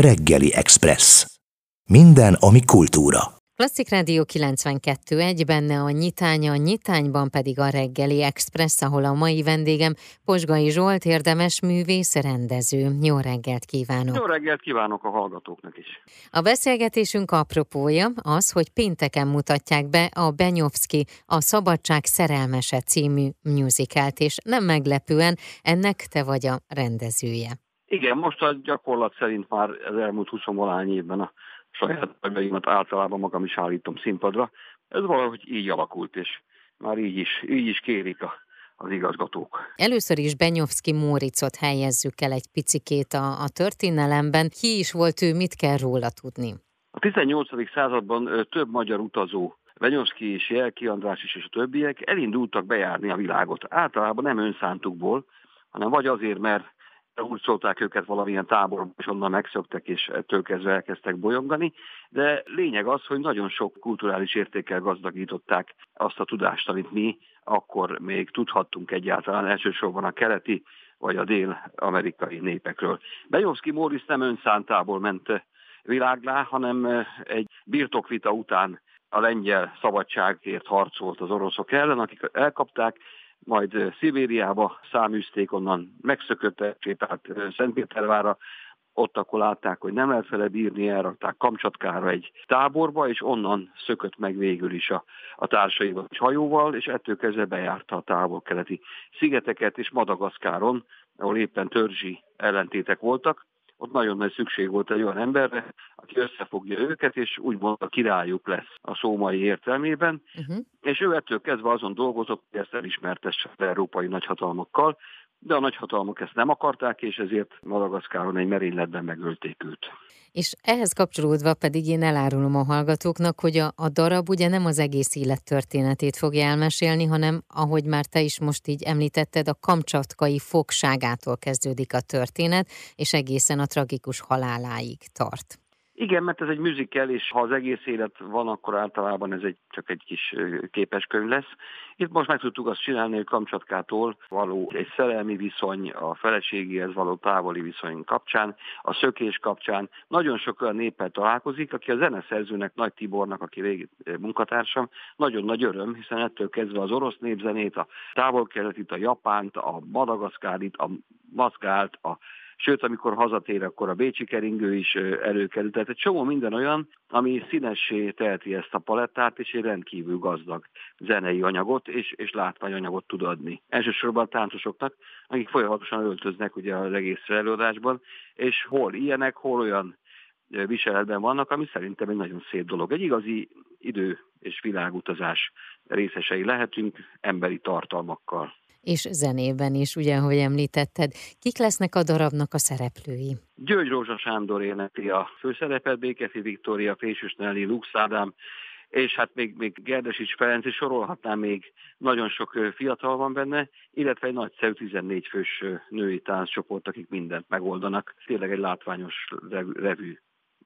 Reggeli Express. Minden, ami kultúra. Klasszik Rádió 92.1, benne a nyitánya, a nyitányban pedig a reggeli express, ahol a mai vendégem Posgai Zsolt, érdemes művész, rendező. Jó reggelt kívánok! Jó reggelt kívánok a hallgatóknak is! A beszélgetésünk apropója az, hogy pénteken mutatják be a Benyovszki a Szabadság szerelmese című musicalt, és nem meglepően ennek te vagy a rendezője. Igen, most a gyakorlat szerint már az elmúlt 20 évben a saját anyaimat általában magam is állítom színpadra. Ez valahogy így alakult, és már így is, így is kérik a, az igazgatók. Először is Benyovszki Móricot helyezzük el egy picikét a, a történelemben. Ki is volt ő, mit kell róla tudni? A 18. században több magyar utazó Benyovszki és Jelki András is és a többiek elindultak bejárni a világot. Általában nem önszántukból, hanem vagy azért, mert szólták őket valamilyen táborba, és onnan megszöktek, és ettől kezdve elkezdtek bolyongani, de lényeg az, hogy nagyon sok kulturális értékkel gazdagították azt a tudást, amit mi akkor még tudhattunk egyáltalán, elsősorban a keleti vagy a dél-amerikai népekről. Bejovszki Móris nem önszántából ment világlá, hanem egy birtokvita után a lengyel szabadságért harcolt az oroszok ellen, akik elkapták, majd Szibériába száműzték, onnan megszököttek, sétált Szentpétervára, ott akkor látták, hogy nem lehet vele bírni, elrakták Kamcsatkára egy táborba, és onnan szökött meg végül is a, a társaival és hajóval, és ettől kezdve bejárta a távol-keleti szigeteket, és Madagaszkáron, ahol éppen törzsi ellentétek voltak, ott nagyon nagy szükség volt egy olyan emberre, aki összefogja őket, és úgymond a királyuk lesz a szómai értelmében, uh-huh. és ő ettől kezdve azon dolgozott, hogy ezt elismertesse az európai nagyhatalmakkal, de a nagyhatalmak ezt nem akarták, és ezért Madagaszkáron egy merényletben megölték őt. És ehhez kapcsolódva pedig én elárulom a hallgatóknak, hogy a, a darab ugye nem az egész élet történetét fogja elmesélni, hanem ahogy már te is most így említetted, a kamcsatkai fogságától kezdődik a történet, és egészen a tragikus haláláig tart. Igen, mert ez egy musical, és ha az egész élet van, akkor általában ez egy, csak egy kis képeskönyv lesz. Itt most meg tudtuk azt csinálni, hogy Kamcsatkától való egy szerelmi viszony, a feleségéhez való távoli viszony kapcsán, a szökés kapcsán. Nagyon sok olyan néppel találkozik, aki a zeneszerzőnek, Nagy Tibornak, aki régi munkatársam, nagyon nagy öröm, hiszen ettől kezdve az orosz népzenét, a távol-keletit, a japánt, a madagaszkárit, a mazgált, a sőt, amikor hazatér, akkor a Bécsi keringő is előkerül. Tehát egy csomó minden olyan, ami színessé teheti ezt a palettát, és egy rendkívül gazdag zenei anyagot és, és látványanyagot tud adni. Elsősorban a táncosoknak, akik folyamatosan öltöznek ugye az egész előadásban, és hol ilyenek, hol olyan viseletben vannak, ami szerintem egy nagyon szép dolog. Egy igazi idő és világutazás részesei lehetünk emberi tartalmakkal és zenében is, ugye, ahogy említetted. Kik lesznek a darabnak a szereplői? György Rózsa Sándor énekli a főszerepet, Békefi Viktória, Fésűs Nelly, Lux Ádám, és hát még, még Gerdesics Ferenc, és sorolhatnám még, nagyon sok fiatal van benne, illetve egy nagyszerű 14 fős női tánccsoport, akik mindent megoldanak. Tényleg egy látványos revű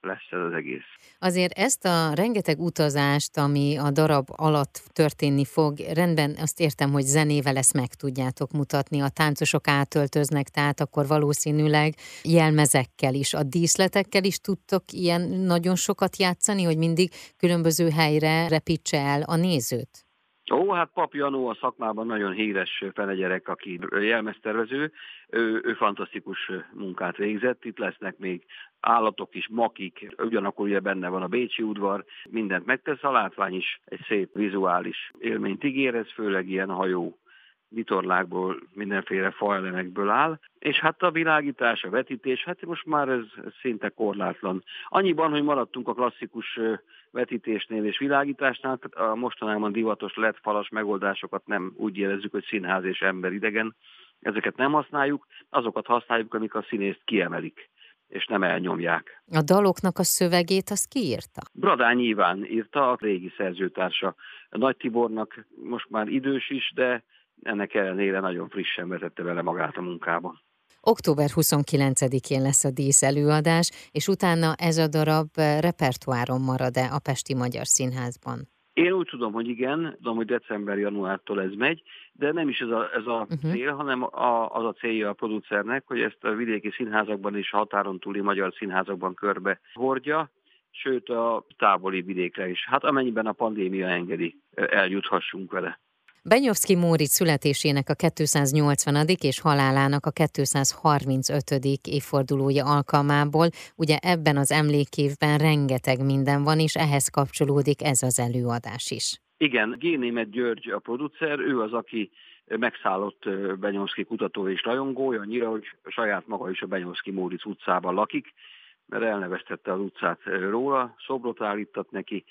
lesz ez az egész. Azért ezt a rengeteg utazást, ami a darab alatt történni fog, rendben azt értem, hogy zenével ezt meg tudjátok mutatni, a táncosok átöltöznek, tehát akkor valószínűleg jelmezekkel is, a díszletekkel is tudtok ilyen nagyon sokat játszani, hogy mindig különböző helyre repítse el a nézőt? Ó, hát Pap Janó a szakmában nagyon híres felegyerek, aki jelmeztervező, ő, ő fantasztikus munkát végzett, itt lesznek még állatok is, makik, ugyanakkor ugye benne van a Bécsi udvar, mindent megtesz, a látvány is egy szép vizuális élményt ígér, főleg ilyen hajó vitorlákból, mindenféle faelemekből áll, és hát a világítás, a vetítés, hát most már ez, ez szinte korlátlan. Annyiban, hogy maradtunk a klasszikus vetítésnél és világításnál, a mostanában divatos lett falas megoldásokat nem úgy érezzük, hogy színház és ember idegen, ezeket nem használjuk, azokat használjuk, amik a színészt kiemelik és nem elnyomják. A daloknak a szövegét azt kiírta? Bradány Iván írta, a régi szerzőtársa. Nagy Tibornak most már idős is, de ennek ellenére nagyon frissen vezette vele magát a munkába. Október 29-én lesz a dísz előadás, és utána ez a darab repertoáron marad-e a Pesti Magyar Színházban? Én úgy tudom, hogy igen, tudom, hogy december-januártól ez megy, de nem is ez a, ez a uh-huh. cél, hanem a, az a célja a producernek, hogy ezt a vidéki színházakban és határon túli magyar színházakban körbe hordja, sőt a távoli vidékre is. Hát amennyiben a pandémia engedi, eljuthassunk vele. Benyovszki Mórit születésének a 280. és halálának a 235. évfordulója alkalmából, ugye ebben az emlékévben rengeteg minden van, és ehhez kapcsolódik ez az előadás is. Igen, Génémet György a producer, ő az, aki megszállott Benyovszki kutató és rajongója, annyira, hogy saját maga is a Benyovszki Móric utcában lakik, mert elneveztette az utcát róla, szobrot állított neki,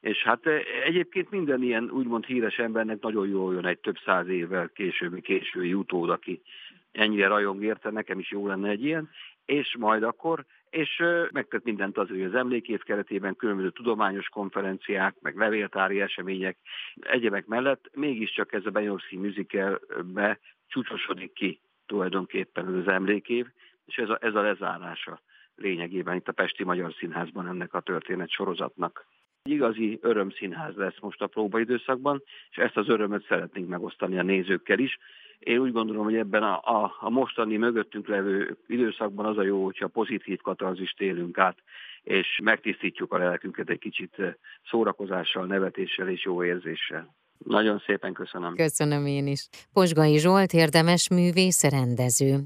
és hát e, egyébként minden ilyen úgymond híres embernek nagyon jól jön egy több száz évvel későbbi késői utód, aki ennyire rajong érte, nekem is jó lenne egy ilyen, és majd akkor, és megtett mindent az, hogy az emlékét keretében különböző tudományos konferenciák, meg levéltári események, egyebek mellett mégiscsak ez a Beyoncé musicalbe csúcsosodik ki tulajdonképpen az emlékév, és ez a, ez a lezárása lényegében itt a Pesti Magyar Színházban ennek a történet sorozatnak. Igazi örömszínház lesz most a próbaidőszakban, és ezt az örömöt szeretnénk megosztani a nézőkkel is. Én úgy gondolom, hogy ebben a, a, a mostani mögöttünk levő időszakban az a jó, hogyha pozitív katarzist élünk át, és megtisztítjuk a lelkünket egy kicsit szórakozással, nevetéssel és jó érzéssel. Nagyon szépen köszönöm. Köszönöm én is. Posgai Zsolt érdemes művész rendező.